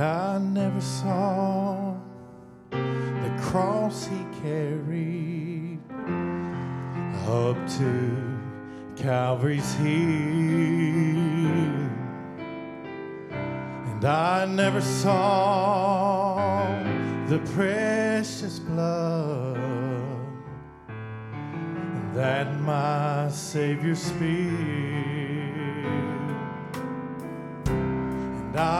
I never saw the cross he carried up to Calvary's hill. And I never saw the precious blood that my Savior spilled.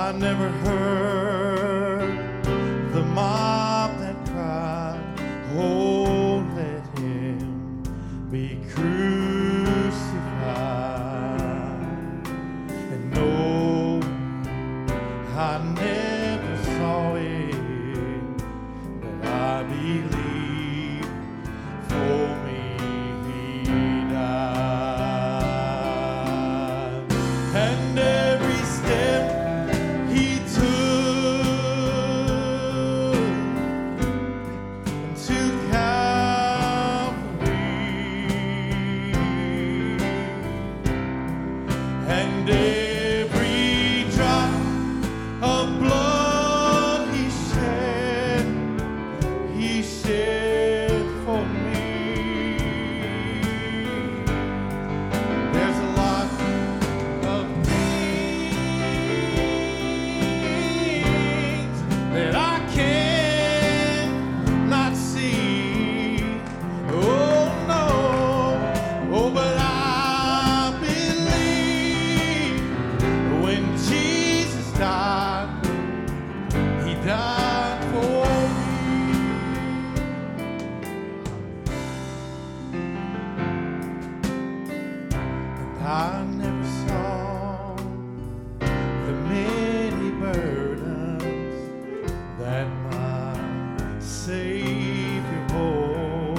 I never heard the mile. I never saw the many burdens that my Savior bore.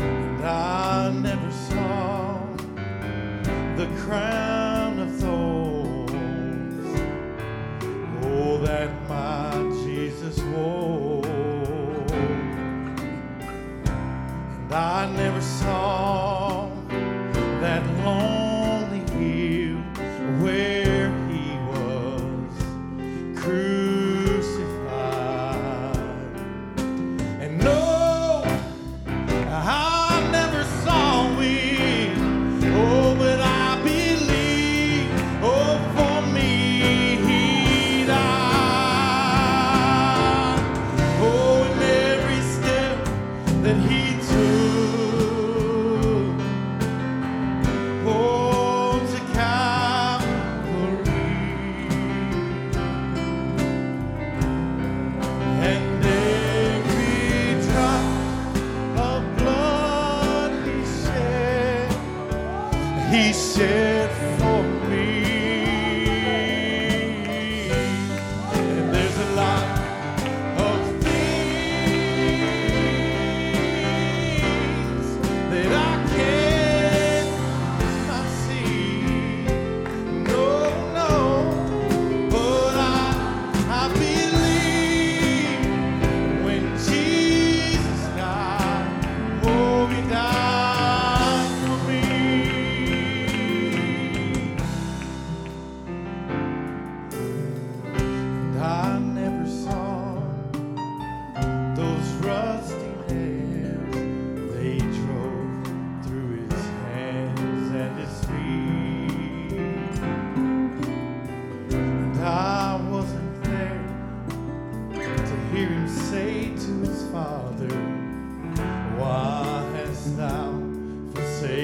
And I never saw the crown of thorns, oh, that my Jesus wore. And I never saw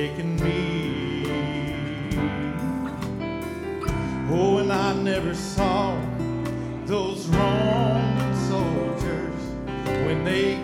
taken me. Oh, and I never saw those Roman soldiers when they